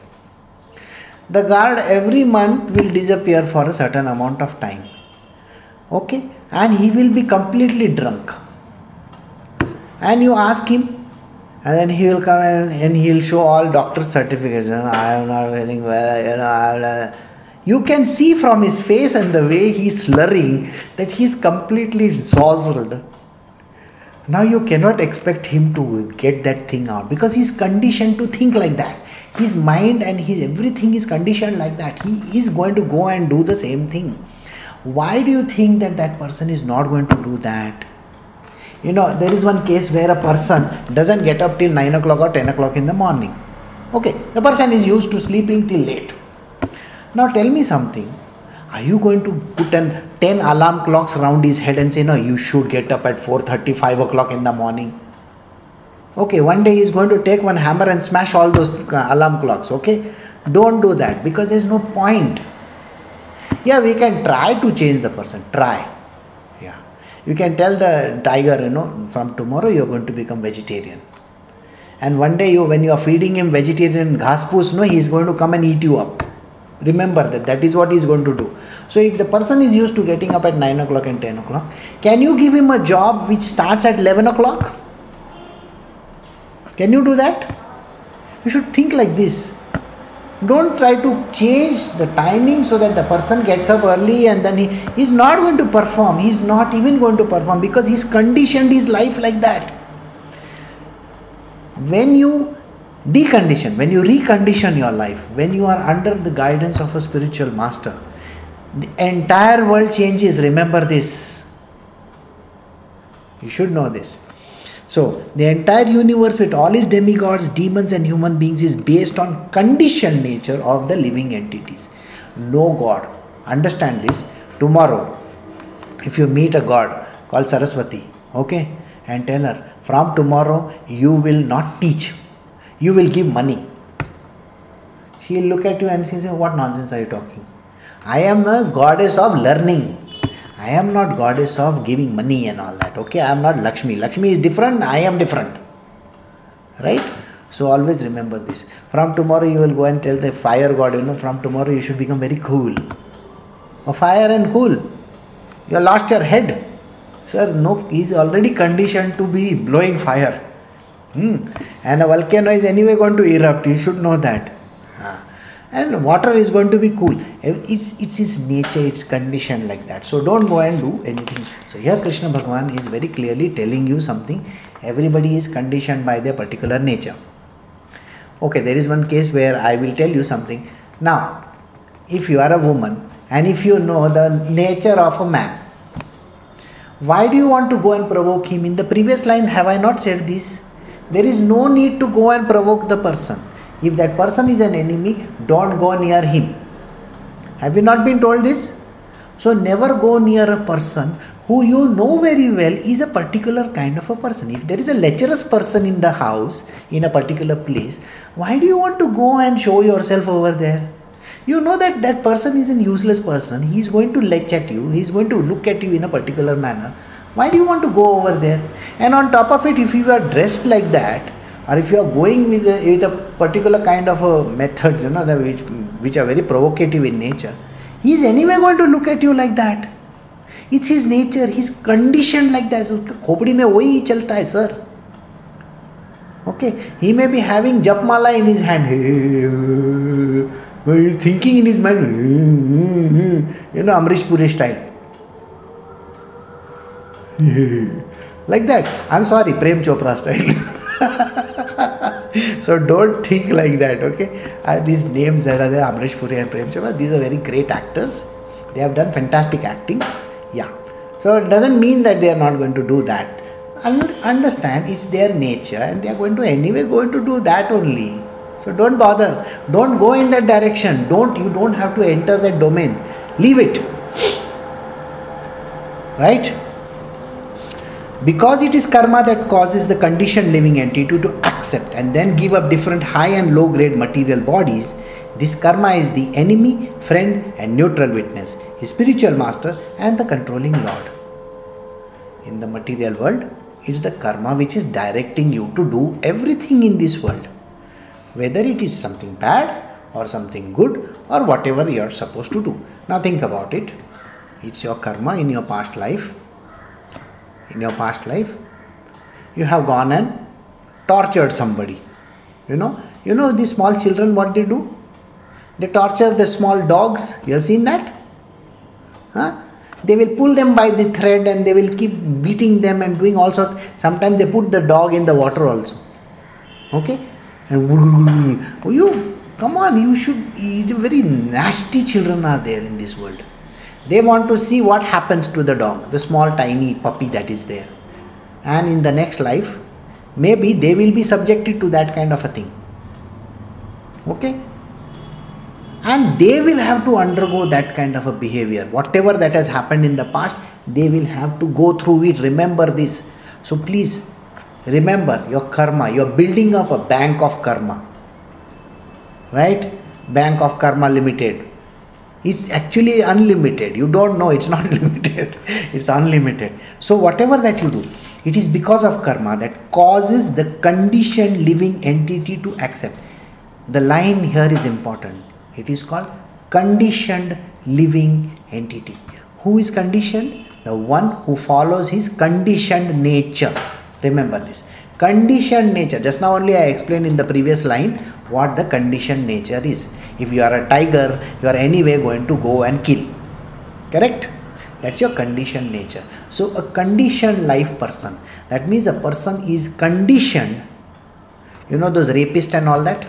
The guard every month will disappear for a certain amount of time. Okay? And he will be completely drunk. And you ask him and then he will come and, and he will show all doctor's certificates. You know, i am not feeling well you know I am you can see from his face and the way he's slurring that he's completely exhausted now you cannot expect him to get that thing out because he's conditioned to think like that. His mind and his everything is conditioned like that. He is going to go and do the same thing. Why do you think that that person is not going to do that? You know there is one case where a person doesn't get up till 9 o'clock or 10 o'clock in the morning. Okay the person is used to sleeping till late. Now tell me something are you going to put an 10 alarm clocks around his head and say no you should get up at 4.30 5 o'clock in the morning okay one day he's going to take one hammer and smash all those uh, alarm clocks okay? Don't do that because there's no point. Yeah we can try to change the person try. Yeah. You can tell the tiger you know from tomorrow you're going to become vegetarian. And one day you when you are feeding him vegetarian ghas no he is going to come and eat you up remember that that is what he is going to do so if the person is used to getting up at 9 o'clock and 10 o'clock can you give him a job which starts at 11 o'clock can you do that? You should think like this. Don't try to change the timing so that the person gets up early and then he is not going to perform. He is not even going to perform because he's conditioned his life like that. When you decondition, when you recondition your life, when you are under the guidance of a spiritual master, the entire world changes. Remember this. You should know this. So, the entire universe with all its demigods, demons, and human beings is based on conditioned nature of the living entities. No God. Understand this. Tomorrow, if you meet a God called Saraswati, okay, and tell her, from tomorrow you will not teach, you will give money. She'll look at you and she'll say, What nonsense are you talking? I am a goddess of learning. I am not goddess of giving money and all that. Okay, I am not Lakshmi. Lakshmi is different, I am different. Right? So always remember this. From tomorrow you will go and tell the fire god, you know, from tomorrow you should become very cool. Oh, fire and cool. You lost your head. Sir, no, he is already conditioned to be blowing fire. Hmm. And a volcano is anyway going to erupt. You should know that. And water is going to be cool. It's it's its nature it's conditioned like that. So don't go and do anything. So here krishna bhagwan is very clearly telling you something. Everybody is conditioned by their particular nature. Okay there is one case where i will tell you something. Now if you are a woman and if you know the nature of a man why do you want to go and provoke him? In the previous line have i not said this there is no need to go and provoke the person if that person is an enemy, don't go near him. Have you not been told this? So, never go near a person who you know very well is a particular kind of a person. If there is a lecherous person in the house, in a particular place, why do you want to go and show yourself over there? You know that that person is an useless person. He is going to lech at you, he is going to look at you in a particular manner. Why do you want to go over there? And on top of it, if you are dressed like that, or if you are going with a, with a particular kind of a method, you know, the, which, which are very provocative in nature, he is anyway going to look at you like that. It's his nature, he's conditioned like that. So, खोपड़ी में वही चलता है sir okay he may be having japmala in his hand *laughs* but he's thinking in his mind *laughs* you know amrish puri style *laughs* like that i'm sorry prem chopra style *laughs* so don't think like that, okay? Uh, these names that are there, Amrish Puri and Prem Chopra, these are very great actors. They have done fantastic acting. Yeah. So it doesn't mean that they are not going to do that. understand it's their nature and they are going to anyway going to do that only. So don't bother. Don't go in that direction. Don't you don't have to enter that domain. Leave it. Right? Because it is karma that causes the conditioned living entity to accept and then give up different high and low grade material bodies, this karma is the enemy, friend, and neutral witness, his spiritual master, and the controlling Lord. In the material world, it's the karma which is directing you to do everything in this world, whether it is something bad or something good or whatever you are supposed to do. Now, think about it. It's your karma in your past life. In your past life, you have gone and tortured somebody. You know, you know these small children what they do? They torture the small dogs. You have seen that? Huh? They will pull them by the thread and they will keep beating them and doing all sorts. Sometimes they put the dog in the water also. Okay? And *laughs* you come on, you should. Very nasty children are there in this world. They want to see what happens to the dog, the small tiny puppy that is there. And in the next life, maybe they will be subjected to that kind of a thing. Okay? and they will have to undergo that kind of a behavior. Whatever that has happened in the past they will have to go through it. Remember this. So please remember your karma. You're building up a bank of karma. Right? Bank of karma limited is actually unlimited you don't know it's not *laughs* limited it's unlimited so whatever that you do it is because of karma that causes the conditioned living entity to accept the line here is important it is called conditioned living entity. Who is conditioned? The one who follows his conditioned nature. Remember this. Conditioned nature. Just now only I explained in the previous line what the conditioned nature is. If you are a tiger, you are anyway going to go and kill. Correct? That's your conditioned nature. So, a conditioned life person. That means a person is conditioned. You know those rapists and all that?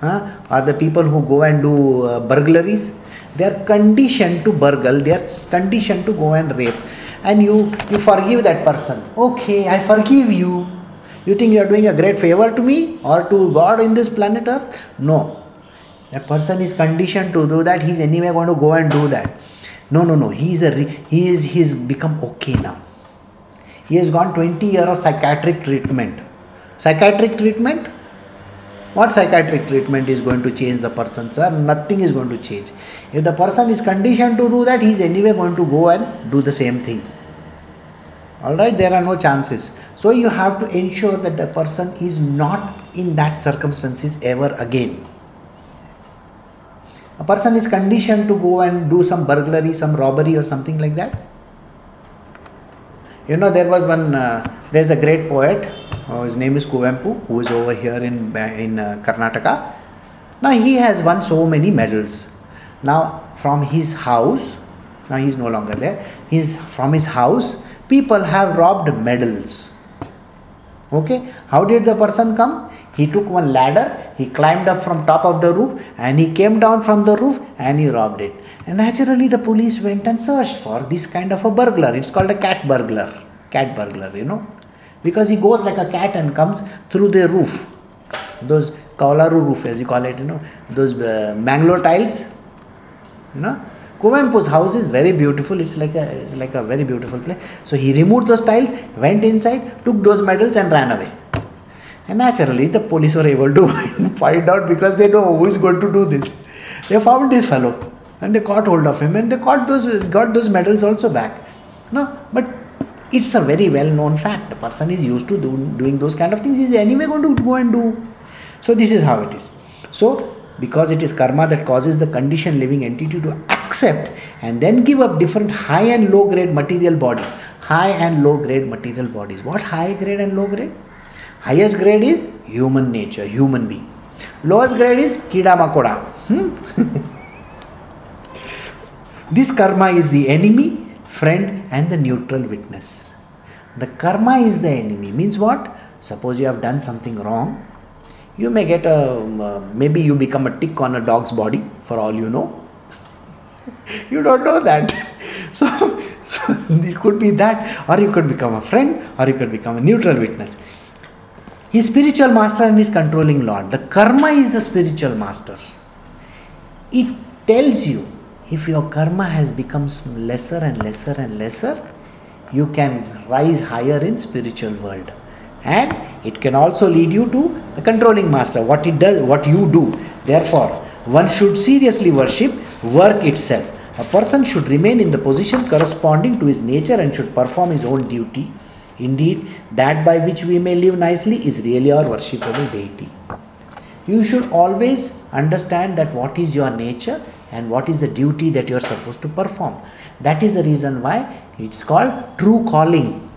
huh? are the people who go and do uh, burglaries they are conditioned to burgle they are conditioned to go and rape and you you forgive that person okay i forgive you you think you are doing a great favor to me or to god in this planet earth? No. That person is conditioned to do that. He's anyway going to go and do that. No no no. He is a he is he's become okay now. He has gone 20 years of psychiatric treatment. Psychiatric treatment? What psychiatric treatment is going to change the person, sir? Nothing is going to change. If the person is conditioned to do that, he is anyway going to go and do the same thing. Alright, there are no chances. So you have to ensure that the person is not in that circumstances ever again. A person is conditioned to go and do some burglary, some robbery, or something like that. You know, there was one, uh, there's a great poet uh, his name is Kuvempu, who is over here in in uh, Karnataka. Now he has won so many medals. Now from his house, now he is no longer there. He's from his house. People have robbed medals. Okay, how did the person come? He took one ladder, he climbed up from top of the roof, and he came down from the roof and he robbed it. And naturally, the police went and searched for this kind of a burglar. It's called a cat burglar. Cat burglar, you know because he goes like a cat and comes through the roof those kaularu roof as you call it you know those uh, mangalore tiles you know Kuvempu's house is very beautiful. It's like a it's like a very beautiful place. So he removed those tiles, went inside, took those medals, and ran away. And naturally, the police were able to *laughs* find out because they know who is going to do this. They found this fellow and they caught hold of him and they got those got those medals also back. No, but it's a very well known fact. The person is used to do, doing those kind of things, he's anyway going to go and do. So, this is how it is. So, because it is karma that causes the conditioned living entity to accept and then give up different high and low grade material bodies. High and low grade material bodies. What high grade and low grade? Highest grade is human nature, human being. Lowest grade is kida makoda. Hmm? *laughs* this karma is the enemy friend and the neutral witness. The karma is the enemy. Means what? Suppose you have done something wrong, you may get a uh, maybe you become a tick on a dog's body for all you know. *laughs* you don't know that. *laughs* So, so it could be that, or you could become a friend, or you could become a neutral witness. His spiritual master and his controlling Lord. The karma is the spiritual master. It tells you if your karma has become lesser and lesser and lesser, you can rise higher in spiritual world. And it can also lead you to the controlling master, what it does, what you do. Therefore, one should seriously worship work itself. A person should remain in the position corresponding to his nature and should perform his own duty. Indeed, that by which we may live nicely is really our worshipable deity. You should always understand that what is your nature and what is the duty that you are supposed to perform. That is the reason why it's called true calling.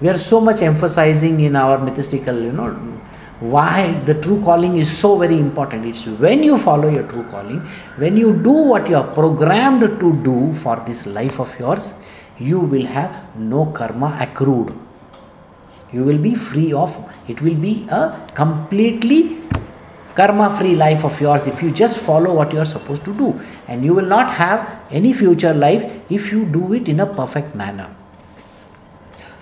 We are so much emphasizing in our mystical, you know, why the true calling is so very important. It's when you follow your true calling, when you do what you are programmed to do for this life of yours, you will have no karma accrued. You will be free of it, will be a completely karma free life of yours if you just follow what you are supposed to do and you will not have any future life if you do it in a perfect manner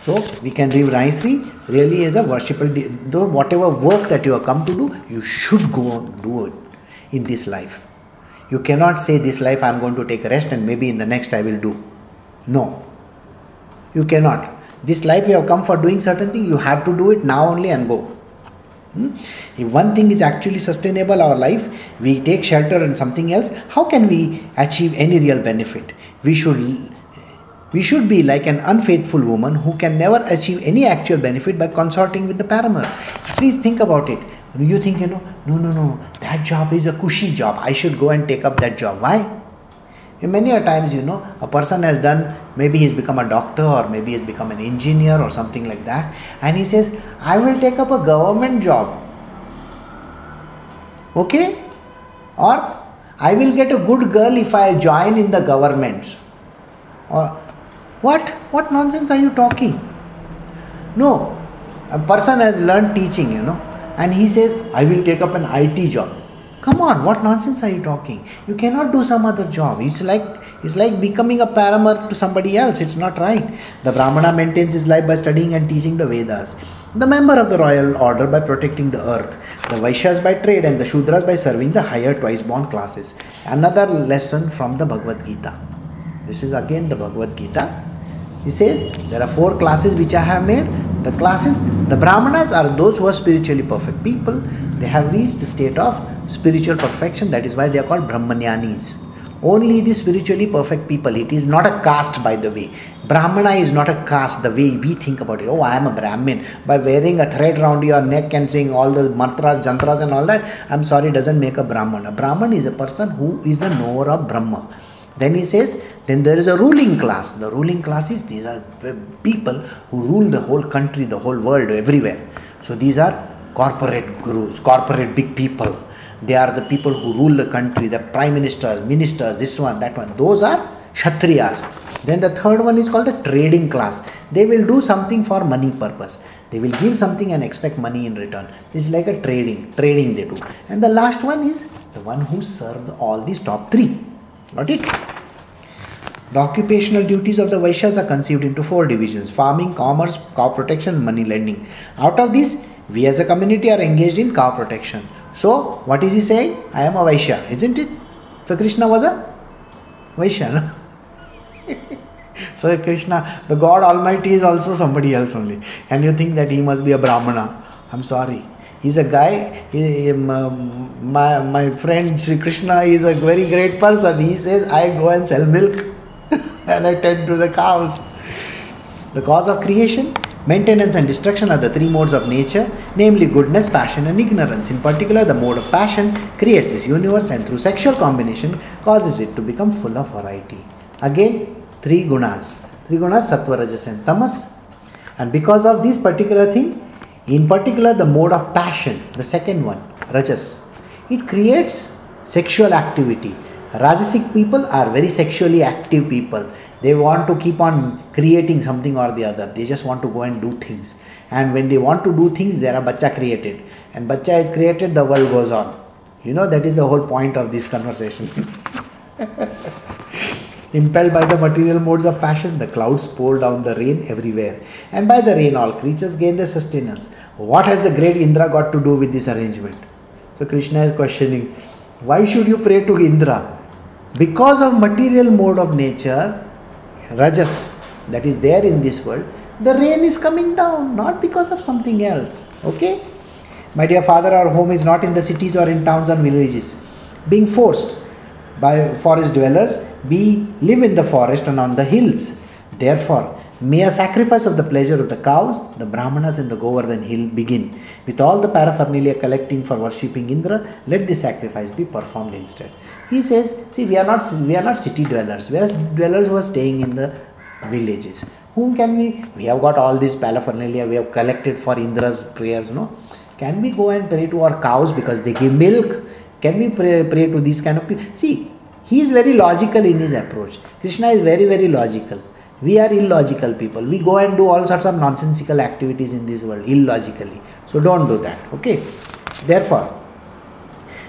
so we can live nicely. Really as a worshipful though whatever work that you have come to do you should go on do it in this life. You cannot say this life i am going to take a rest and maybe in the next i will do. No. You cannot. This life you have come for doing certain thing you have to do it now only and go. Hmm? If one thing is actually sustainable, our life, we take shelter and something else, how can we achieve any real benefit? We should we should be like an unfaithful woman who can never achieve any actual benefit by consorting with the paramour. Please think about it. You think, you know, no, no, no, that job is a cushy job. I should go and take up that job. Why? Many a times, you know, a person has done, maybe he's become a doctor or maybe he's become an engineer or something like that, and he says, I will take up a government job. Okay? Or I will get a good girl if I join in the government. Or what? What nonsense are you talking? No. A person has learned teaching, you know, and he says, I will take up an IT job. Come on, what nonsense are you talking? You cannot do some other job. It's like it's like becoming a paramour to somebody else. It's not right. The Brahmana maintains his life by studying and teaching the Vedas. The member of the royal order by protecting the earth. The Vaishyas by trade and the Shudras by serving the higher twice born classes. Another lesson from the Bhagavad Gita. This is again the Bhagavad Gita. He says there are four classes which I have made. The classes, the Brahmanas are those who are spiritually perfect people. They have reached the state of spiritual perfection. That is why they are called Brahmanyanis. Only the spiritually perfect people. It is not a caste, by the way. Brahmana is not a caste the way we think about it. Oh, I am a Brahmin. By wearing a thread around your neck and saying all the mantras, jantras, and all that, I'm sorry, doesn't make a Brahman. A Brahman is a person who is the knower of Brahma. Then he says, then there is a ruling class. The ruling class is these are people who rule the whole country, the whole world, everywhere. So these are corporate gurus, corporate big people they are the people who rule the country, the prime ministers, ministers, this one, that one. Those are Kshatriyas. Then the third one is called the trading class. They will do something for money purpose. They will give something and expect money in return. Is like a trading, trading they do. And the last one is the one who served all these top three. Got it? The occupational duties of the Vaishyas are conceived into four divisions farming, commerce, cow protection, money lending. Out of these, we as a community are engaged in cow protection. So, what is he saying? I am a Vaishya, isn't it? So, Krishna was a Vaishya. No? *laughs* so, Krishna, the God Almighty is also somebody else only. And you think that he must be a Brahmana. I'm sorry. He's a guy, he, um, my, my friend Sri Krishna is a very great person. He says, I go and sell milk *laughs* and I tend to the cows. The cause of creation Maintenance and destruction are the three modes of nature, namely goodness, passion, and ignorance. In particular, the mode of passion creates this universe and through sexual combination causes it to become full of variety. Again, three gunas. Three gunas, sattva, rajas, and tamas. And because of this particular thing, in particular, the mode of passion, the second one, rajas, it creates sexual activity. Rajasic people are very sexually active people. They want to keep on creating something or the other. They just want to go and do things. And when they want to do things there are bacha created. And bacha is created the world goes on. You know that is the whole point of this conversation *laughs* impelled by the material modes of passion the clouds pour down the rain everywhere and by the rain all creatures gain their sustenance what has the great indra got to do with this arrangement so krishna is questioning why should you pray to indra because of material mode of nature, rajas, that is there in this world, the rain is coming down, not because of something else. Okay? My dear father, our home is not in the cities or in towns and villages. Being forced by forest dwellers, we live in the forest and on the hills. Therefore, may a sacrifice of the pleasure of the cows, the Brahmanas in the Govardhan hill begin. With all the paraphernalia collecting for worshipping Indra, let this sacrifice be performed instead. He says, see, we are not we are not city dwellers. We are dwellers who are staying in the villages. Whom can we? We have got all this paraphernalia. We have collected for Indra's prayers. No, can we go and pray to our cows because they give milk? Can we pray, pray to these kind of people? See, he is very logical in his approach. Krishna is very very logical we are illogical people. We go and do all sorts of nonsensical activities in this world illogically. So don't do that. Okay. Therefore,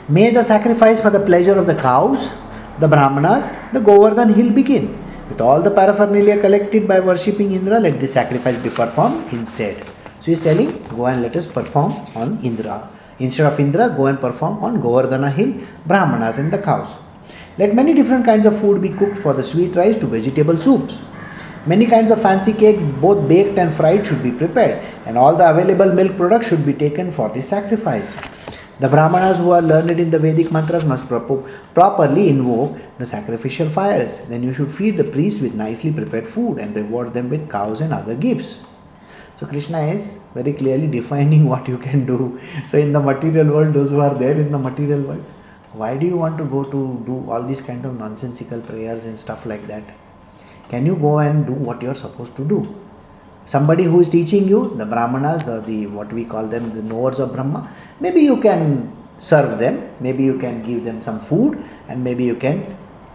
may the sacrifice for the pleasure of the cows, the Brahmanas, the Govardhan hill begin. With all the paraphernalia collected by worshipping Indra, let this sacrifice be performed instead. So he's telling, go and let us perform on Indra. Instead of Indra, go and perform on Govardhana hill, Brahmanas and the cows. Let many different kinds of food be cooked for the sweet rice to vegetable soups Many kinds of fancy cakes, both baked and fried, should be prepared, and all the available milk products should be taken for the sacrifice. The Brahmanas who are learned in the Vedic mantras must pro- properly invoke the sacrificial fires. Then you should feed the priests with nicely prepared food and reward them with cows and other gifts. So Krishna is very clearly *laughs* defining what you can do. So in the material world, those who are there in the material world, why do you want to go to do all these kind of nonsensical prayers and stuff like that? can you go and do what you are supposed to do? Somebody who is teaching you the brahmanas or the what we call them the knowers of brahma maybe you can serve them maybe you can give them some food and maybe you can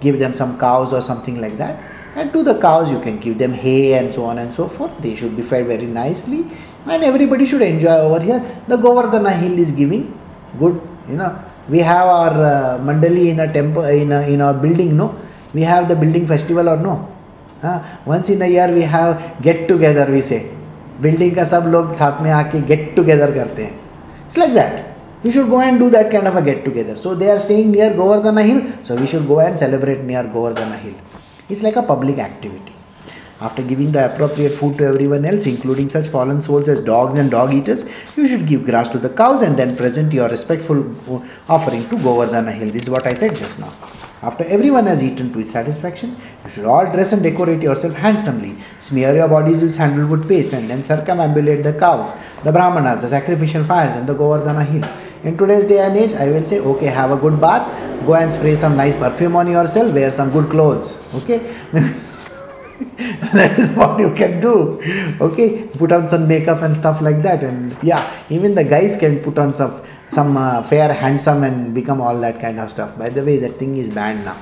give them some cows or something like that. And to the cows you can give them hay and so on and so forth. They should be fed very nicely. And everybody should enjoy over here. The govardhana hill is giving good you know we have our uh, mandali in a temple in a in our building no we have the building festival or no once in year we have get together we से building का सब लोग साथ में आके get together करते हैं it's like that we should go and do that kind of a get together so they are staying near Govardhan hill so we should go and celebrate near Govardhan hill it's like a public activity After giving the appropriate food to everyone else, including such fallen souls as dogs and dog eaters, you should give grass to the cows and then present your respectful offering to Govardhana Hill. This is what I said just now. After everyone has eaten to his satisfaction, you should all dress and decorate yourself handsomely. Smear your bodies with sandalwood paste and then circumambulate the cows, the brahmanas, the sacrificial fires, and the Govardhana hill. In today's day and age, I will say, okay, have a good bath, go and spray some nice perfume on yourself, wear some good clothes. Okay? *laughs* *laughs* that is what you can do. Okay? Put on some makeup and stuff like that. And yeah, even the guys can put on some some uh, fair, handsome, and become all that kind of stuff. By the way, that thing is banned now.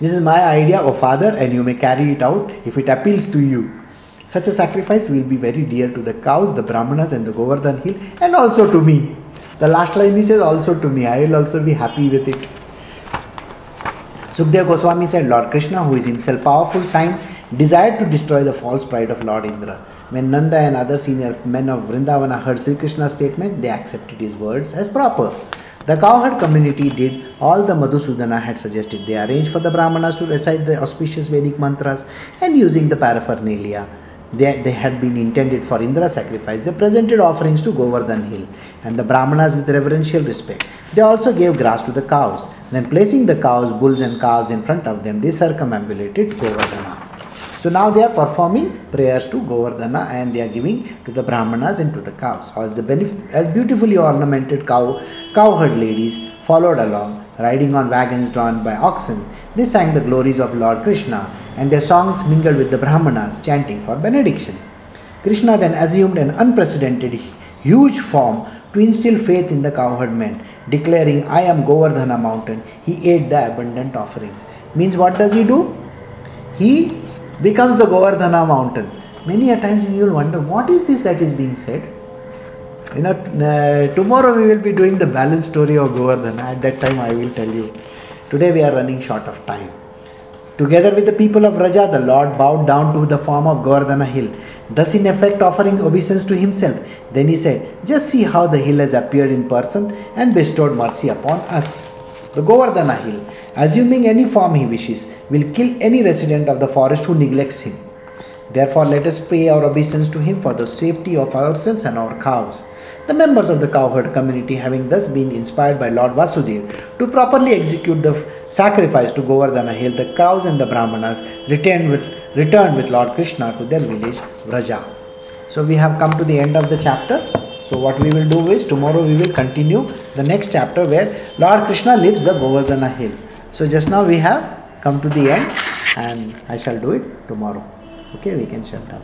This is my idea of father, and you may carry it out if it appeals to you. Such a sacrifice will be very dear to the cows, the brahmanas, and the Govardhan hill, and also to me. The last line he says, also to me. I will also be happy with it. Sukdev Goswami said, Lord Krishna, who is himself powerful, time, desired to destroy the false pride of Lord Indra. When Nanda and other senior men of Vrindavana heard Sri Krishna's statement, they accepted his words as proper. The cowherd community did all the Madhusudana had suggested. They arranged for the Brahmanas to recite the auspicious Vedic mantras and using the paraphernalia. They, they had been intended for Indra sacrifice. They presented offerings to Govardhan hill and the Brahmanas with reverential respect. They also gave grass to the cows. Then placing the cows, bulls and calves in front of them, they circumambulated Govardhana. So now they are performing prayers to Govardhana and they are giving to the Brahmanas and to the cows. All the benef- beautifully ornamented cow cowherd ladies followed along, riding on wagons drawn by oxen. They sang the glories of Lord Krishna and their songs mingled with the Brahmanas, chanting for benediction. Krishna then assumed an unprecedented huge form to instill faith in the cowherd men, declaring, I am Govardhana mountain. He ate the abundant offerings. Means what does he do? He becomes the Govardhana mountain. Many a times you will wonder what is this that is being said. You know, uh, tomorrow we will be doing the balance story of Govardhana. At that time, I will tell you. Today we are running short of time. Together with the people of Vraja, the Lord bowed down to the form of Govardhana hill, thus in effect offering obeisance to himself. Then he said, Just see how the hill has appeared in person and bestowed mercy upon us. The Govardhana hill, assuming any form he wishes, will kill any resident of the forest who neglects him. Therefore, let us pay our obeisance to him for the safety of ourselves and our cows. The members of the cowherd community, having thus been inspired by Lord Vasudev to properly execute the sacrifice to Govardhana hill, the cows and the brahmanas returned with, returned with Lord Krishna to their village Vraja. So, we have come to the end of the chapter. So, what we will do is tomorrow we will continue the next chapter where Lord Krishna leaves the Govardhana hill. So, just now we have come to the end and I shall do it tomorrow. Okay, we can shut down.